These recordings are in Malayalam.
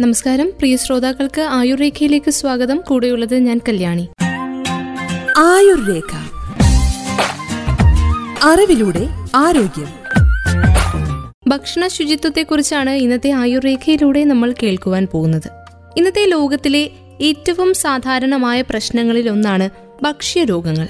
നമസ്കാരം. പ്രിയ ശ്രോതാക്കൾക്ക് ആയുർരേഖയിലേക്ക് സ്വാഗതം. കൂടെയുള്ളത് ഞാൻ കല്യാണി. ആയുർരേഖ. അറിവിലൂടെ ആരോഗ്യം. ഭക്ഷണ ശുചിത്വത്തെക്കുറിച്ചാണ് ഇന്നത്തെ ആയുർരേഖയിലൂടെ നമ്മൾ കേൾക്കുവാൻ പോകുന്നത്. ഇന്നത്തെ ലോകത്തിലെ ഏറ്റവും സാധാരണമായ പ്രശ്നങ്ങളിൽ ഒന്നാണ് ഭക്ഷ്യരോഗങ്ങൾ.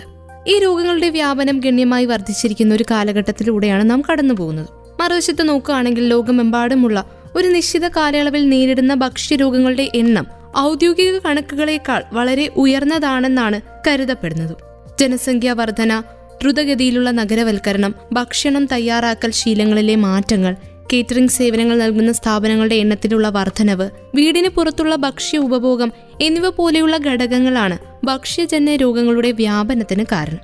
ഈ രോഗങ്ങളുടെ വ്യാപനം ഗണ്യമായി വർദ്ധിച്ചിരിക്കുന്ന ഒരു കാലഘട്ടത്തിലൂടെയാണ് നാം കടന്നു പോകുന്നത് മറുവശത്ത് നോക്കുകയാണെങ്കിൽ ലോകമെമ്പാടുമുള്ള ഒരു നിശ്ചിത കാലയളവിൽ നേരിടുന്ന ഭക്ഷ്യരോഗങ്ങളുടെ എണ്ണം ഔദ്യോഗിക കണക്കുകളേക്കാൾ വളരെ ഉയർന്നതാണെന്നാണ് കരുതപ്പെടുന്നത്. ജനസംഖ്യാ വർധന ദ്രുതഗതിയിലുള്ള നഗരവൽക്കരണം ഭക്ഷണം തയ്യാറാക്കൽ ശീലങ്ങളിലെ മാറ്റങ്ങൾ കേറ്ററിംഗ് സേവനങ്ങൾ നൽകുന്ന സ്ഥാപനങ്ങളുടെ എണ്ണത്തിലുള്ള വർധനവ് വീടിന് പുറത്തുള്ള ഭക്ഷ്യ ഉപഭോഗം എന്നിവ പോലെയുള്ള ഘടകങ്ങളാണ് ഭക്ഷ്യജന്യ രോഗങ്ങളുടെ വ്യാപനത്തിന് കാരണം.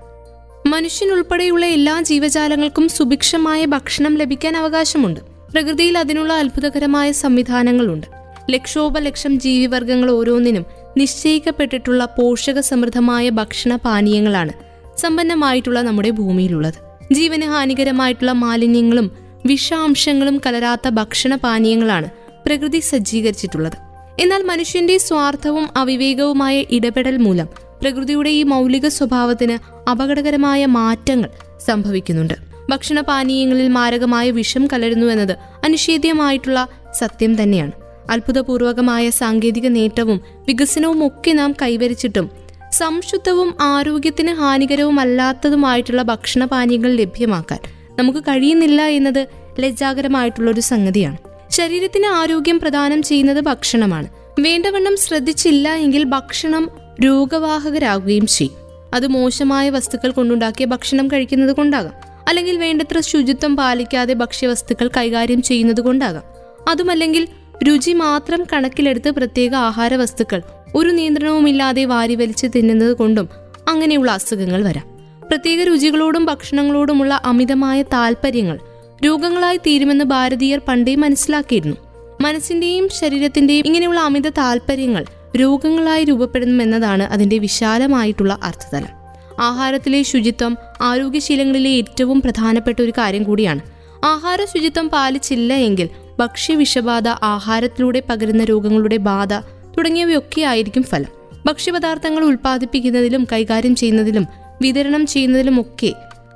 മനുഷ്യനുൾപ്പെടെയുള്ള എല്ലാ ജീവജാലങ്ങൾക്കും സുഭിക്ഷമായ ഭക്ഷണം ലഭിക്കാൻ അവകാശമുണ്ട്. പ്രകൃതിയിൽ അതിനുള്ള അത്ഭുതകരമായ സംവിധാനങ്ങളുണ്ട്. ലക്ഷോപലക്ഷം ജീവിവർഗങ്ങൾ ഓരോന്നിനും നിശ്ചയിക്കപ്പെട്ടിട്ടുള്ള പോഷക സമൃദ്ധമായ ഭക്ഷണ പാനീയങ്ങളാണ് സമ്പന്നമായിട്ടുള്ള നമ്മുടെ ഭൂമിയിലുള്ളത്. ജീവന് ഹാനികരമായിട്ടുള്ള മാലിന്യങ്ങളും വിഷാംശങ്ങളും കലരാത്ത ഭക്ഷണ പാനീയങ്ങളാണ് പ്രകൃതി സജ്ജീകരിച്ചിട്ടുള്ളത്. എന്നാൽ മനുഷ്യന്റെ സ്വാർത്ഥവും അവിവേകവുമായ ഇടപെടൽ മൂലം പ്രകൃതിയുടെ ഈ മൗലിക സ്വഭാവത്തിന് അപകടകരമായ മാറ്റങ്ങൾ സംഭവിക്കുന്നുണ്ട്. ഭക്ഷണപാനീയങ്ങളിൽ മാരകമായ വിഷം കലരുന്നു എന്നത് അനിഷേധ്യമായിട്ടുള്ള സത്യം തന്നെയാണ്. അത്ഭുതപൂർവകമായ സാങ്കേതിക നേട്ടവും വികസനവും ഒക്കെ നാം കൈവരിച്ചിട്ടും സംശുദ്ധവും ആരോഗ്യത്തിന് ഹാനികരവുമല്ലാത്തതുമായിട്ടുള്ള ഭക്ഷണപാനീയങ്ങൾ ലഭ്യമാക്കാൻ നമുക്ക് കഴിയുന്നില്ല എന്നത് ലജ്ജാകരമായിട്ടുള്ള ഒരു സംഗതിയാണ്. ശരീരത്തിന് ആരോഗ്യം പ്രദാനം ചെയ്യുന്നത് ഭക്ഷണമാണ്. വേണ്ടവണ്ണം ശ്രദ്ധിച്ചില്ല എങ്കിൽ ഭക്ഷണം രോഗവാഹകരാകുകയും ചെയ്യും. അത് മോശമായ വസ്തുക്കൾ കൊണ്ടുണ്ടാക്കിയ ഭക്ഷണം കഴിക്കുന്നത് കൊണ്ടാകാം അല്ലെങ്കിൽ വേണ്ടത്ര ശുചിത്വം പാലിക്കാതെ ഭക്ഷ്യവസ്തുക്കൾ കൈകാര്യം ചെയ്യുന്നത് കൊണ്ടാകാം അതുമല്ലെങ്കിൽ രുചി മാത്രം കണക്കിലെടുത്ത് പ്രത്യേക ആഹാര വസ്തുക്കൾ ഒരു നിയന്ത്രണവുമില്ലാതെ വാരി വലിച്ച് തിന്നുന്നത് കൊണ്ടും അങ്ങനെയുള്ള അസുഖങ്ങൾ വരാം. പ്രത്യേക രുചികളോടും ഭക്ഷണങ്ങളോടുമുള്ള അമിതമായ താല്പര്യങ്ങൾ രോഗങ്ങളായി തീരുമെന്ന് ഭാരതീയർ പണ്ടേ മനസ്സിലാക്കിയിരുന്നു. മനസ്സിന്റെയും ശരീരത്തിന്റെയും ഇങ്ങനെയുള്ള അമിത താല്പര്യങ്ങൾ രോഗങ്ങളായി രൂപപ്പെടുമെന്നതാണ് അതിന്റെ വിശാലമായിട്ടുള്ള അർത്ഥതലം. ആഹാരത്തിലെ ശുചിത്വം ആരോഗ്യശീലങ്ങളിലെ ഏറ്റവും പ്രധാനപ്പെട്ട ഒരു കാര്യം കൂടിയാണ്. ആഹാര ശുചിത്വം പാലിച്ചില്ല എങ്കിൽ ഭക്ഷ്യവിഷബാധ ആഹാരത്തിലൂടെ പകരുന്ന രോഗങ്ങളുടെ ബാധ തുടങ്ങിയവയൊക്കെ ആയിരിക്കും ഫലം. ഭക്ഷ്യപദാർത്ഥങ്ങൾ ഉൽപ്പാദിപ്പിക്കുന്നതിലും കൈകാര്യം ചെയ്യുന്നതിലും വിതരണം ചെയ്യുന്നതിലും ഒക്കെ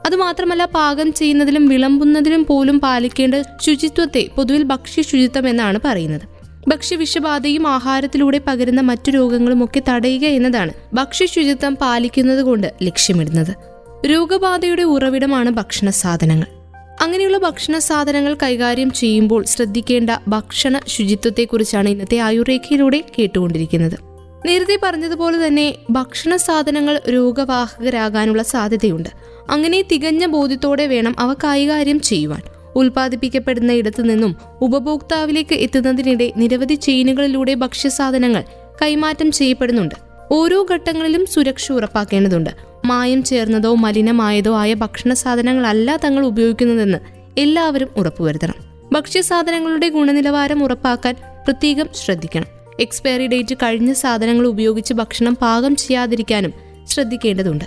അതുമാത്രമല്ല പാകം ചെയ്യുന്നതിലും വിളമ്പുന്നതിലും പോലും പാലിക്കേണ്ട ശുചിത്വത്തെ പൊതുവിൽ ഭക്ഷ്യ ശുചിത്വം എന്നാണ് പറയുന്നത്. ഭക്ഷ്യവിഷബാധയും ആഹാരത്തിലൂടെ പകരുന്ന മറ്റു രോഗങ്ങളും ഒക്കെ തടയുക എന്നതാണ് ഭക്ഷ്യശുചിത്വം പാലിക്കുന്നത് കൊണ്ട് ലക്ഷ്യമിടുന്നത്. രോഗബാധയുടെ ഉറവിടമാണ് ഭക്ഷണ സാധനങ്ങൾ അങ്ങനെയുള്ള ഭക്ഷണ സാധനങ്ങൾ കൈകാര്യം ചെയ്യുമ്പോൾ ശ്രദ്ധിക്കേണ്ട ഭക്ഷണ ശുചിത്വത്തെക്കുറിച്ചാണ് ഇന്നത്തെ ആയുർരേഖയിലൂടെ കേട്ടുകൊണ്ടിരിക്കുന്നത്. നേരത്തെ പറഞ്ഞതുപോലെ തന്നെ ഭക്ഷണ സാധനങ്ങൾ രോഗവാഹകരാകാനുള്ള സാധ്യതയുണ്ട്. അങ്ങനെ തികഞ്ഞ ബോധ്യത്തോടെ വേണം അവ കൈകാര്യം ചെയ്യുവാൻ. ഉൽപ്പാദിപ്പിക്കപ്പെടുന്ന ഇടത്തു നിന്നും ഉപഭോക്താവിലേക്ക് എത്തുന്നതിനിടെ നിരവധി ചെയിനുകളിലൂടെ ഭക്ഷ്യസാധനങ്ങൾ കൈമാറ്റം ചെയ്യപ്പെടുന്നുണ്ട്. ഓരോ ഘട്ടങ്ങളിലും സുരക്ഷ ഉറപ്പാക്കേണ്ടതുണ്ട്. മായം ചേർന്നതോ മലിനമായതോ ആയ ഭക്ഷണ സാധനങ്ങളല്ല തങ്ങൾ ഉപയോഗിക്കുന്നതെന്ന് എല്ലാവരും ഉറപ്പുവരുത്തണം. ഭക്ഷ്യസാധനങ്ങളുടെ ഗുണനിലവാരം ഉറപ്പാക്കാൻ പ്രത്യേകം ശ്രദ്ധിക്കണം. എക്സ്പയറി ഡേറ്റ് കഴിഞ്ഞ സാധനങ്ങൾ ഉപയോഗിച്ച് ഭക്ഷണം പാകം ചെയ്യാതിരിക്കാനും ശ്രദ്ധിക്കേണ്ടതുണ്ട്.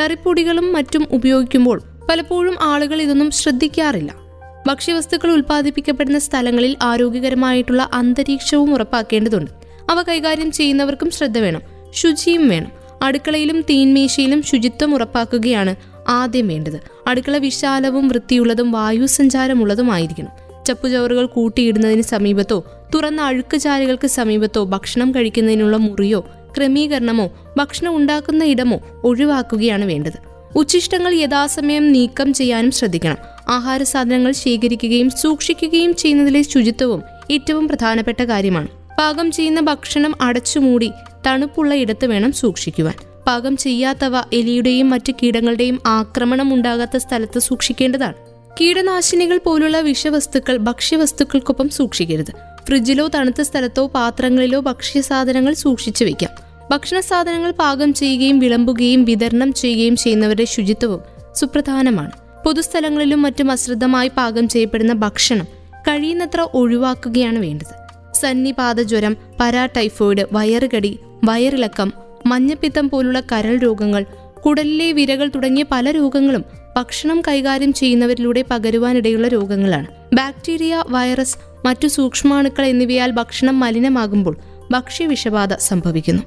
കറിപ്പൊടികളും മറ്റും ഉപയോഗിക്കുമ്പോൾ പലപ്പോഴും ആളുകൾ ഇതൊന്നും ശ്രദ്ധിക്കാറില്ല. ഭക്ഷ്യവസ്തുക്കൾ ഉൽപ്പാദിപ്പിക്കപ്പെടുന്ന സ്ഥലങ്ങളിൽ ആരോഗ്യകരമായിട്ടുള്ള അന്തരീക്ഷവും ഉറപ്പാക്കേണ്ടതുണ്ട്. അവ കൈകാര്യം ചെയ്യുന്നവർക്കും ശ്രദ്ധ വേണം ശുചിയും വേണം. അടുക്കളയിലും തീൻമേശയിലും ശുചിത്വം ഉറപ്പാക്കുകയാണ് ആദ്യം വേണ്ടത്. അടുക്കള വിശാലവും വൃത്തിയുള്ളതും വായുസഞ്ചാരമുള്ളതുമായിരിക്കണം. ചപ്പുചവറുകൾ കൂട്ടിയിടുന്നതിന് സമീപത്തോ തുറന്ന അഴുക്കുചാലുകൾക്ക് സമീപത്തോ ഭക്ഷണം കഴിക്കുന്നതിനുള്ള മുറിയോ ക്രമീകരണമോ ഭക്ഷണം ഉണ്ടാക്കുന്ന ഇടമോ ഒഴിവാക്കുകയാണ് വേണ്ടത്. ഉച്ചിഷ്ടങ്ങൾ യഥാസമയം നീക്കം ചെയ്യാനും ശ്രദ്ധിക്കണം. ആഹാര സാധനങ്ങൾ ശേഖരിക്കുകയും സൂക്ഷിക്കുകയും ചെയ്യുന്നതിലെ ശുചിത്വവും ഏറ്റവും പ്രധാനപ്പെട്ട കാര്യമാണ്. പാകം ചെയ്യുന്ന ഭക്ഷണം അടച്ചുമൂടി തണുപ്പുള്ള ഇടത്ത് വേണം സൂക്ഷിക്കുവാൻ. പാകം ചെയ്യാത്തവ എലിയുടെയും മറ്റ് കീടങ്ങളുടെയും ആക്രമണം ഉണ്ടാകാത്ത സ്ഥലത്ത് സൂക്ഷിക്കേണ്ടതാണ്. കീടനാശിനികൾ പോലുള്ള വിഷവസ്തുക്കൾ ഭക്ഷ്യവസ്തുക്കൾക്കൊപ്പം സൂക്ഷിക്കരുത്. ഫ്രിഡ്ജിലോ തണുത്ത സ്ഥലത്തോ പാത്രങ്ങളിലോ ഭക്ഷ്യസാധനങ്ങൾ സൂക്ഷിച്ചു വെക്കാം. ഭക്ഷണ സാധനങ്ങൾ പാകം ചെയ്യുകയും വിളമ്പുകയും വിതരണം ചെയ്യുകയും ചെയ്യുന്നവരുടെ ശുചിത്വവും സുപ്രധാനമാണ്. പൊതുസ്ഥലങ്ങളിലും മറ്റും അശ്രദ്ധമായി പാകം ചെയ്യപ്പെടുന്ന ഭക്ഷണം കഴിയുന്നത്ര ഒഴിവാക്കുകയാണ് വേണ്ടത്. സന്നിപാത ജ്വരം പരാ ടൈഫോയിഡ് വയറുകടി വയറിളക്കം മഞ്ഞപ്പിത്തം പോലുള്ള കരൾ രോഗങ്ങൾ കുടലിലെ വിരകൾ തുടങ്ങിയ പല രോഗങ്ങളും ഭക്ഷണം കൈകാര്യം ചെയ്യുന്നവരിലൂടെ പകരുവാനിടയുള്ള രോഗങ്ങളാണ്. ബാക്ടീരിയ വൈറസ് മറ്റു സൂക്ഷ്മാണുക്കൾ എന്നിവയാൽ ഭക്ഷണം മലിനമാകുമ്പോൾ ഭക്ഷ്യവിഷബാധ സംഭവിക്കുന്നു.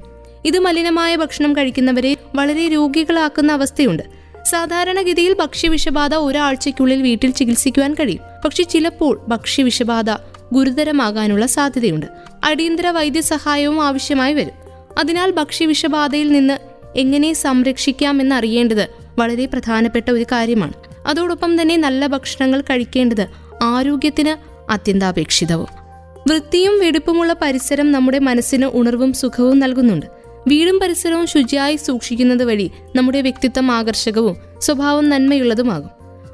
ഇത് മലിനമായ ഭക്ഷണം കഴിക്കുന്നവരെ വളരെ രോഗികളാക്കുന്ന അവസ്ഥയുണ്ട്. സാധാരണഗതിയിൽ ഭക്ഷ്യവിഷബാധ ഒരാഴ്ചയ്ക്കുള്ളിൽ വീട്ടിൽ ചികിത്സിക്കുവാൻ കഴിയും. പക്ഷെ ചിലപ്പോൾ ഭക്ഷ്യവിഷബാധ ഗുരുതരമാകാനുള്ള സാധ്യതയുണ്ട്. അടിയന്തര വൈദ്യസഹായവും ആവശ്യമായി വരും. അതിനാൽ ഭക്ഷ്യവിഷബാധയിൽ നിന്ന് എങ്ങനെ സംരക്ഷിക്കാം അറിയേണ്ടത് വളരെ പ്രധാനപ്പെട്ട ഒരു കാര്യമാണ്. അതോടൊപ്പം തന്നെ നല്ല ഭക്ഷണങ്ങൾ കഴിക്കേണ്ടത് ആരോഗ്യത്തിന് അത്യന്താപേക്ഷിതവും. വൃത്തിയും വെടുപ്പുമുള്ള പരിസരം നമ്മുടെ മനസ്സിന് ഉണർവും സുഖവും നൽകുന്നുണ്ട്. വീടും പരിസരവും ശുചിയായി സൂക്ഷിക്കുന്നത് വഴി നമ്മുടെ വ്യക്തിത്വം ആകർഷകവും സ്വഭാവം നന്മയുള്ളതുമാകും.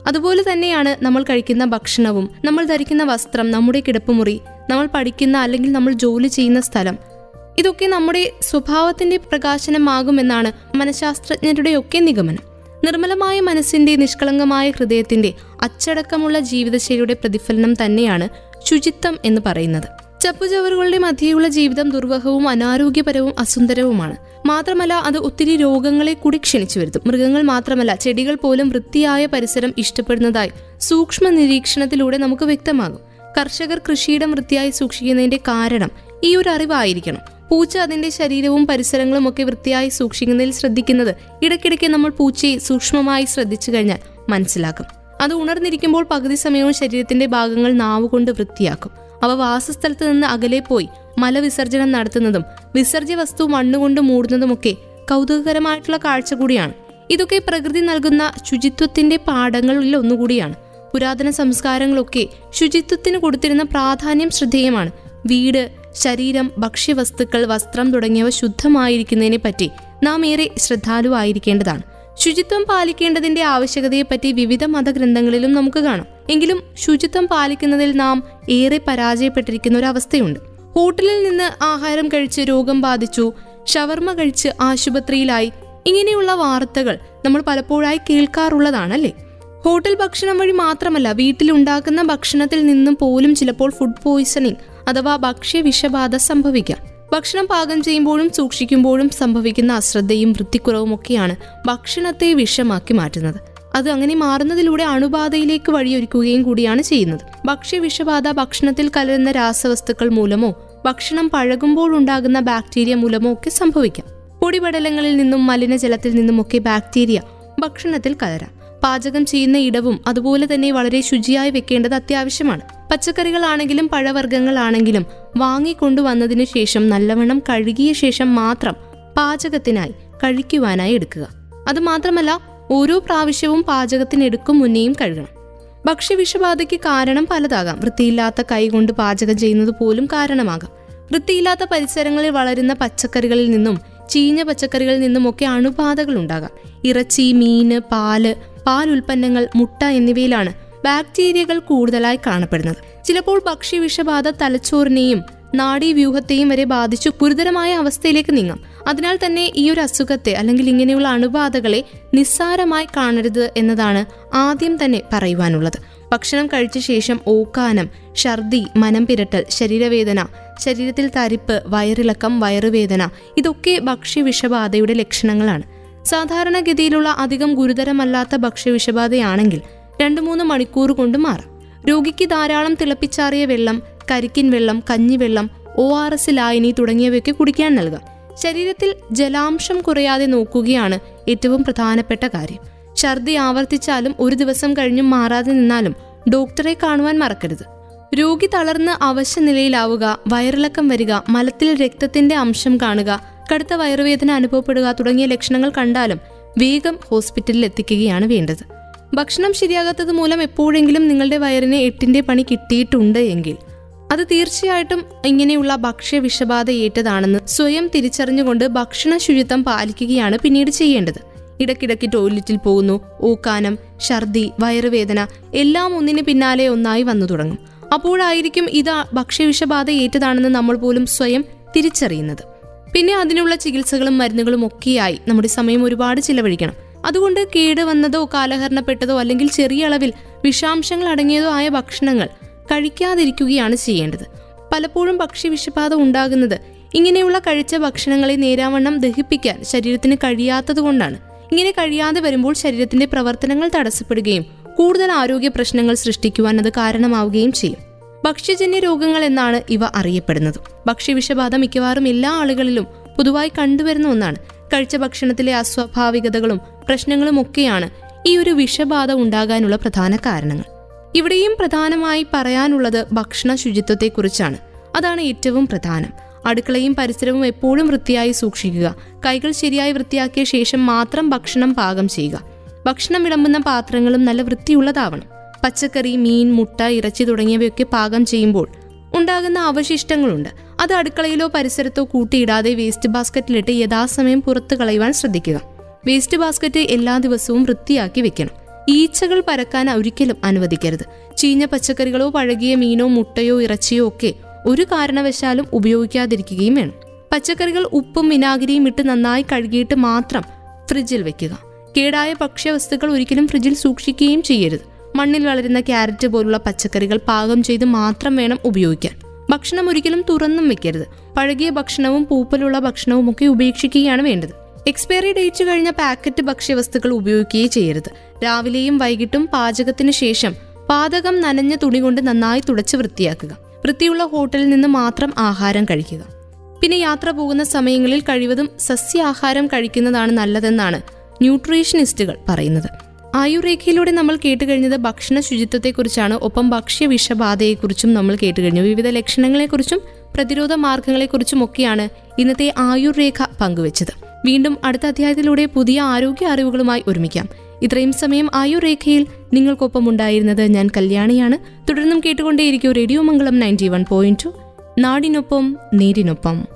അതുപോലെ തന്നെയാണ് നമ്മൾ കഴിക്കുന്ന ഭക്ഷണവും നമ്മൾ ധരിക്കുന്ന വസ്ത്രം നമ്മുടെ കിടപ്പുമുറി നമ്മൾ പഠിക്കുന്ന അല്ലെങ്കിൽ നമ്മൾ ജോലി ചെയ്യുന്ന സ്ഥലം. ഇതൊക്കെ നമ്മുടെ സ്വഭാവത്തിന്റെ പ്രകാശനമാകുമെന്നാണ് മനഃശാസ്ത്രജ്ഞരുടെയൊക്കെ നിഗമനം. നിർമ്മലമായ മനസ്സിന്റെ നിഷ്കളങ്കമായ ഹൃദയത്തിന്റെ അച്ചടക്കമുള്ള ജീവിതശൈലിയുടെ പ്രതിഫലനം തന്നെയാണ് ശുചിത്വം എന്ന് പറയുന്നത്. ചപ്പുചവറുകളുടെ മധ്യയുള്ള ജീവിതം ദുർവഹവും അനാരോഗ്യപരവും അസുന്ദരവുമാണ്. മാത്രമല്ല അത് ഒത്തിരി രോഗങ്ങളെ കൂടി ക്ഷണിച്ചു വരുത്തും. മൃഗങ്ങൾ മാത്രമല്ല ചെടികൾ പോലും വൃത്തിയായ പരിസരം ഇഷ്ടപ്പെടുന്നതായി സൂക്ഷ്മ നിരീക്ഷണത്തിലൂടെ നമുക്ക് വ്യക്തമാകും. കർഷകർ കൃഷിയിടം വൃത്തിയായി സൂക്ഷിക്കുന്നതിന്റെ കാരണം ഈ ഒരു അറിവായിരിക്കണം. പൂച്ച അതിന്റെ ശരീരവും പരിസരങ്ങളും ഒക്കെ വൃത്തിയായി സൂക്ഷിക്കുന്നതിൽ ശ്രദ്ധിക്കുന്നത് ഇടയ്ക്കിടയ്ക്ക് നമ്മൾ പൂച്ചയെ സൂക്ഷ്മമായി ശ്രദ്ധിച്ചു കഴിഞ്ഞാൽ മനസ്സിലാക്കും. അത് ഉണർന്നിരിക്കുമ്പോൾ പകുതി സമയവും ശരീരത്തിന്റെ ഭാഗങ്ങൾ നാവുകൊണ്ട് വൃത്തിയാക്കും. അവ വാസസ്ഥലത്ത് നിന്ന് അകലെ പോയി മലവിസർജനം നടത്തുന്നതും വിസർജ്യ വസ്തു മണ്ണുകൊണ്ട് മൂടുന്നതുമൊക്കെ കൗതുകകരമായിട്ടുള്ള കാഴ്ച കൂടിയാണ്. ഇതൊക്കെ പ്രകൃതി നൽകുന്ന ശുചിത്വത്തിന്റെ പാഠങ്ങളിൽ ഒന്നുകൂടിയാണ്. പുരാതന സംസ്കാരങ്ങളൊക്കെ ശുചിത്വത്തിന് കൊടുത്തിരുന്ന പ്രാധാന്യം ശ്രദ്ധേയമാണ്. വീട് ശരീരം ഭക്ഷ്യവസ്തുക്കൾ വസ്ത്രം തുടങ്ങിയവ ശുദ്ധമായിരിക്കുന്നതിനെ പറ്റി നാം ഏറെ ശ്രദ്ധാലുവായിരിക്കേണ്ടതാണ്. ശുചിത്വം പാലിക്കേണ്ടതിന്റെ ആവശ്യകതയെപ്പറ്റി വിവിധ മതഗ്രന്ഥങ്ങളിലും നമുക്ക് കാണാം. എങ്കിലും ശുചിത്വം പാലിക്കുന്നതിൽ നാം ഏറെ പരാജയപ്പെട്ടിരിക്കുന്ന ഒരു അവസ്ഥയുണ്ട്. ഹോട്ടലിൽ നിന്ന് ആഹാരം കഴിച്ച് രോഗം ബാധിച്ചു ഷവർമ കഴിച്ച് ആശുപത്രിയിലായി ഇങ്ങനെയുള്ള വാർത്തകൾ നമ്മൾ പലപ്പോഴായി കേൾക്കാറുള്ളതാണല്ലേ? ഹോട്ടൽ ഭക്ഷണം വഴി മാത്രമല്ല വീട്ടിലുണ്ടാക്കുന്ന ഭക്ഷണത്തിൽ നിന്നും പോലും ചിലപ്പോൾ ഫുഡ് പോയിസണിങ് അഥവാ ഭക്ഷ്യ വിഷബാധ സംഭവിക്കാം. ഭക്ഷണം പാകം ചെയ്യുമ്പോഴും സൂക്ഷിക്കുമ്പോഴും സംഭവിക്കുന്ന അശ്രദ്ധയും വൃത്തിക്കുറവും ഒക്കെയാണ് ഭക്ഷണത്തെ വിഷമാക്കി മാറ്റുന്നത്. അത് അങ്ങനെ മാറുന്നതിലൂടെ അണുബാധയിലേക്ക് വഴിയൊരുക്കുകയും കൂടിയാണ് ചെയ്യുന്നത്. ഭക്ഷ്യ വിഷബാധ ഭക്ഷണത്തിൽ കലരുന്ന രാസവസ്തുക്കൾ മൂലമോ ഭക്ഷണം പഴകുമ്പോൾ ഉണ്ടാകുന്ന ബാക്ടീരിയ മൂലമോ ഒക്കെ സംഭവിക്കാം. പൊടിപടലങ്ങളിൽ നിന്നും മലിനജലത്തിൽ നിന്നുമൊക്കെ ബാക്ടീരിയ ഭക്ഷണത്തിൽ കലരാം. പാചകം ചെയ്യുന്ന ഇടവും അതുപോലെ തന്നെ വളരെ ശുചിയായി വെക്കേണ്ടത് അത്യാവശ്യമാണ്. പച്ചക്കറികളാണെങ്കിലും പഴവർഗങ്ങളാണെങ്കിലും വാങ്ങിക്കൊണ്ടുവന്നതിനു ശേഷം നല്ലവണ്ണം കഴുകിയ ശേഷം മാത്രം പാചകത്തിനായി കഴിക്കുവാനായി എടുക്കുക. അതുമാത്രമല്ല ഓരോ പ്രാവശ്യവും പാചകത്തിനെടുക്കും മുന്നേയും കഴുകണം. ഭക്ഷ്യവിഷബാധയ്ക്ക് കാരണം പലതാകാം. വൃത്തിയില്ലാത്ത കൈകൊണ്ട് പാചകം ചെയ്യുന്നത് പോലും കാരണമാകാം. വൃത്തിയില്ലാത്ത പരിസരങ്ങളിൽ വളരുന്ന പച്ചക്കറികളിൽ നിന്നും ചീഞ്ഞ പച്ചക്കറികളിൽ നിന്നുമൊക്കെ അണുബാധകൾ ഉണ്ടാകാം. ഇറച്ചി മീന് പാൽ പാൽ ഉൽപ്പന്നങ്ങൾ മുട്ട എന്നിവയിലാണ് ബാക്ടീരിയകൾ കൂടുതലായി കാണപ്പെടുന്നത്. ചിലപ്പോൾ ഭക്ഷ്യവിഷബാധ തലച്ചോറിനെയും നാഡീവ്യൂഹത്തെയും വരെ ബാധിച്ചു ഗുരുതരമായ അവസ്ഥയിലേക്ക് നീങ്ങാം. അതിനാൽ തന്നെ ഈ ഒരു അസുഖത്തെ അല്ലെങ്കിൽ ഇങ്ങനെയുള്ള അണുബാധകളെ നിസ്സാരമായി കാണരുത് എന്നതാണ് ആദ്യം തന്നെ പറയുവാനുള്ളത്. ഭക്ഷണം കഴിച്ച ശേഷം ഓക്കാനം ഛർദി മനം പിരട്ടൽ ശരീരവേദന ശരീരത്തിൽ തരിപ്പ് വയറിളക്കം വയറുവേദന ഇതൊക്കെ ഭക്ഷ്യവിഷബാധയുടെ ലക്ഷണങ്ങളാണ്. സാധാരണഗതിയിലുള്ള അധികം ഗുരുതരമല്ലാത്ത ഭക്ഷ്യവിഷബാധയാണെങ്കിൽ രണ്ടു മൂന്ന് മണിക്കൂർ കൊണ്ട് മാറാം. രോഗിക്ക് ധാരാളം തിളപ്പിച്ചാറിയ വെള്ളം കരിക്കിൻ വെള്ളം കഞ്ഞിവെള്ളം ഒ ആർ എസ് ലായനി തുടങ്ങിയവയൊക്കെ കുടിക്കാൻ നൽകാം. ശരീരത്തിൽ ജലാംശം കുറയാതെ നോക്കുകയാണ് ഏറ്റവും പ്രധാനപ്പെട്ട കാര്യം. ഛർദി ആവർത്തിച്ചാലും ഒരു ദിവസം കഴിഞ്ഞും മാറാതെ നിന്നാലും ഡോക്ടറെ കാണുവാൻ മറക്കരുത്. രോഗി തളർന്ന് അവശ്യ നിലയിലാവുക വയറിളക്കം വരിക മലത്തിൽ രക്തത്തിന്റെ അംശം കാണുക കടുത്ത വയറുവേദന അനുഭവപ്പെടുക തുടങ്ങിയ ലക്ഷണങ്ങൾ കണ്ടാലും വേഗം ഹോസ്പിറ്റലിൽ എത്തിക്കുകയാണ് വേണ്ടത്. ഭക്ഷണം ശരിയാകാത്തത് മൂലം എപ്പോഴെങ്കിലും നിങ്ങളുടെ വയറിന് എട്ടിന്റെ പണി കിട്ടിയിട്ടുണ്ട് എങ്കിൽ അത് തീർച്ചയായിട്ടും ഇങ്ങനെയുള്ള ഭക്ഷ്യ വിഷബാധ ഏറ്റതാണെന്ന് സ്വയം തിരിച്ചറിഞ്ഞുകൊണ്ട് ഭക്ഷണ ശുചിത്വം പാലിക്കുകയാണ് പിന്നീട് ചെയ്യേണ്ടത്. ഇടയ്ക്കിടയ്ക്ക് ടോയ്ലറ്റിൽ പോകുന്നു ഊക്കാനം ഛർദി വയറുവേദന എല്ലാം ഒന്നിന് പിന്നാലെ ഒന്നായി വന്നു തുടങ്ങും. അപ്പോഴായിരിക്കും ഇത് ഭക്ഷ്യവിഷബാധ ഏറ്റതാണെന്ന് നമ്മൾ പോലും സ്വയം തിരിച്ചറിയുന്നത്. പിന്നെ അതിനുള്ള ചികിത്സകളും മരുന്നുകളും ഒക്കെയായി നമ്മുടെ സമയം ഒരുപാട് ചിലവഴിക്കണം. അതുകൊണ്ട് കേട് വന്നതോ കാലഹരണപ്പെട്ടതോ അല്ലെങ്കിൽ ചെറിയ അളവിൽ വിഷാംശങ്ങൾ അടങ്ങിയതോ ആയ ഭക്ഷണങ്ങൾ കഴിക്കാതിരിക്കുകയാണ് ചെയ്യേണ്ടത്. പലപ്പോഴും പക്ഷി വിഷബാധ ഉണ്ടാകുന്നത് ഇങ്ങനെയുള്ള കഴിച്ച ഭക്ഷണങ്ങളെ നേരാവണ്ണം ദഹിപ്പിക്കാൻ ശരീരത്തിന് കഴിയാത്തതുകൊണ്ടാണ് ഇങ്ങനെ കഴിയാതെ വരുമ്പോൾ ശരീരത്തിന്റെ പ്രവർത്തനങ്ങൾ തടസ്സപ്പെടുകയും കൂടുതൽ ആരോഗ്യ പ്രശ്നങ്ങൾ സൃഷ്ടിക്കുവാൻ അത് കാരണമാവുകയും ചെയ്യും. ഭക്ഷ്യജന്യ രോഗങ്ങൾ എന്നാണ് ഇവ അറിയപ്പെടുന്നത്. ഭക്ഷ്യവിഷബാധ മിക്കവാറും എല്ലാ ആളുകളിലും പൊതുവായി കണ്ടുവരുന്ന ഒന്നാണ്. കഴിച്ച ഭക്ഷണത്തിലെ അസ്വാഭാവികതകളും പ്രശ്നങ്ങളും ഒക്കെയാണ് ഈ ഒരു വിഷബാധ ഉണ്ടാകാനുള്ള പ്രധാന കാരണങ്ങൾ. ഇവിടെയും പ്രധാനമായി പറയാനുള്ളത് ഭക്ഷണ ശുചിത്വത്തെക്കുറിച്ചാണ്. അതാണ് ഏറ്റവും പ്രധാനം. അടുക്കളയും പരിസരവും എപ്പോഴും വൃത്തിയായി സൂക്ഷിക്കുക. കൈകൾ ശരിയായി വൃത്തിയാക്കിയ ശേഷം മാത്രം ഭക്ഷണം പാകം ചെയ്യുക. ഭക്ഷണം വിളമ്പുന്ന പാത്രങ്ങളും നല്ല വൃത്തിയുള്ളതാവണം. പച്ചക്കറി മീൻ മുട്ട ഇറച്ചി തുടങ്ങിയവയൊക്കെ പാകം ചെയ്യുമ്പോൾ ഉണ്ടാകുന്ന അവശിഷ്ടങ്ങളുണ്ട്. അത് അടുക്കളയിലോ പരിസരത്തോ കൂട്ടിയിടാതെ വേസ്റ്റ് ബാസ്ക്കറ്റിലിട്ട് യഥാസമയം പുറത്തു കളയുവാൻ ശ്രദ്ധിക്കുക. വേസ്റ്റ് ബാസ്ക്കറ്റ് എല്ലാ ദിവസവും വൃത്തിയാക്കി വെക്കണം. ഈച്ചകൾ പരക്കാൻ ഒരിക്കലും അനുവദിക്കരുത്. ചീഞ്ഞ പച്ചക്കറികളോ പഴകിയ മീനോ മുട്ടയോ ഇറച്ചിയോ ഒക്കെ ഒരു കാരണവശാലും ഉപയോഗിക്കാതിരിക്കുകയും വേണം. പച്ചക്കറികൾ ഉപ്പും വിനാഗിരിയും ഇട്ട് നന്നായി കഴുകിയിട്ട് മാത്രം ഫ്രിഡ്ജിൽ വെക്കുക. കേടായ ഭക്ഷ്യവസ്തുക്കൾ ഒരിക്കലും ഫ്രിഡ്ജിൽ സൂക്ഷിക്കുകയും ചെയ്യരുത്. മണ്ണിൽ വളരുന്ന ക്യാരറ്റ് പോലുള്ള പച്ചക്കറികൾ പാകം ചെയ്ത് മാത്രം വേണം ഉപയോഗിക്കാൻ. ഭക്ഷണം ഒരിക്കലും തുറന്നും വെക്കരുത്. പഴകിയ ഭക്ഷണവും പൂപ്പലുള്ള ഭക്ഷണവും ഒക്കെ ഉപേക്ഷിക്കുകയാണ് വേണ്ടത്. എക്സ്പയറി ഡേറ്റ് കഴിഞ്ഞ പാക്കറ്റ് ഭക്ഷ്യവസ്തുക്കൾ ഉപയോഗിക്കുകയും ചെയ്യരുത്. രാവിലെയും വൈകിട്ടും പാചകത്തിന് ശേഷം പാതകം നനഞ്ഞ തുണി കൊണ്ട് നന്നായി തുടച്ച് വൃത്തിയാക്കുക. വൃത്തിയുള്ള ഹോട്ടലിൽ നിന്ന് മാത്രം ആഹാരം കഴിക്കുക. പിന്നെ യാത്ര പോകുന്ന സമയങ്ങളിൽ കഴിവതും സസ്യാഹാരം കഴിക്കുന്നതാണ് നല്ലതെന്നാണ് ന്യൂട്രീഷനിസ്റ്റുകൾ പറയുന്നത്. ആയുർരേഖയിലൂടെ നമ്മൾ കേട്ടുകഴിഞ്ഞത് ഭക്ഷണ ശുചിത്വത്തെക്കുറിച്ചാണ്. ഒപ്പം ഭക്ഷ്യ വിഷബാധയെക്കുറിച്ചും നമ്മൾ കേട്ടുകഴിഞ്ഞു. വിവിധ ലക്ഷണങ്ങളെക്കുറിച്ചും പ്രതിരോധ മാർഗങ്ങളെക്കുറിച്ചും ഒക്കെയാണ് ഇന്നത്തെ ആയുർരേഖ പങ്കുവച്ചത്. വീണ്ടും അടുത്ത അധ്യായത്തിലൂടെ പുതിയ ആരോഗ്യ അറിവുകളുമായി ഒരുമിക്കാം. ഇത്രയും സമയം ആയുർരേഖയിൽ നിങ്ങൾക്കൊപ്പം ഉണ്ടായിരുന്നത് ഞാൻ കല്യാണിയാണ്. തുടർന്നും കേട്ടുകൊണ്ടേയിരിക്കും radio Mangalam ninety one point two. നാടിനൊപ്പം നേരിനൊപ്പം.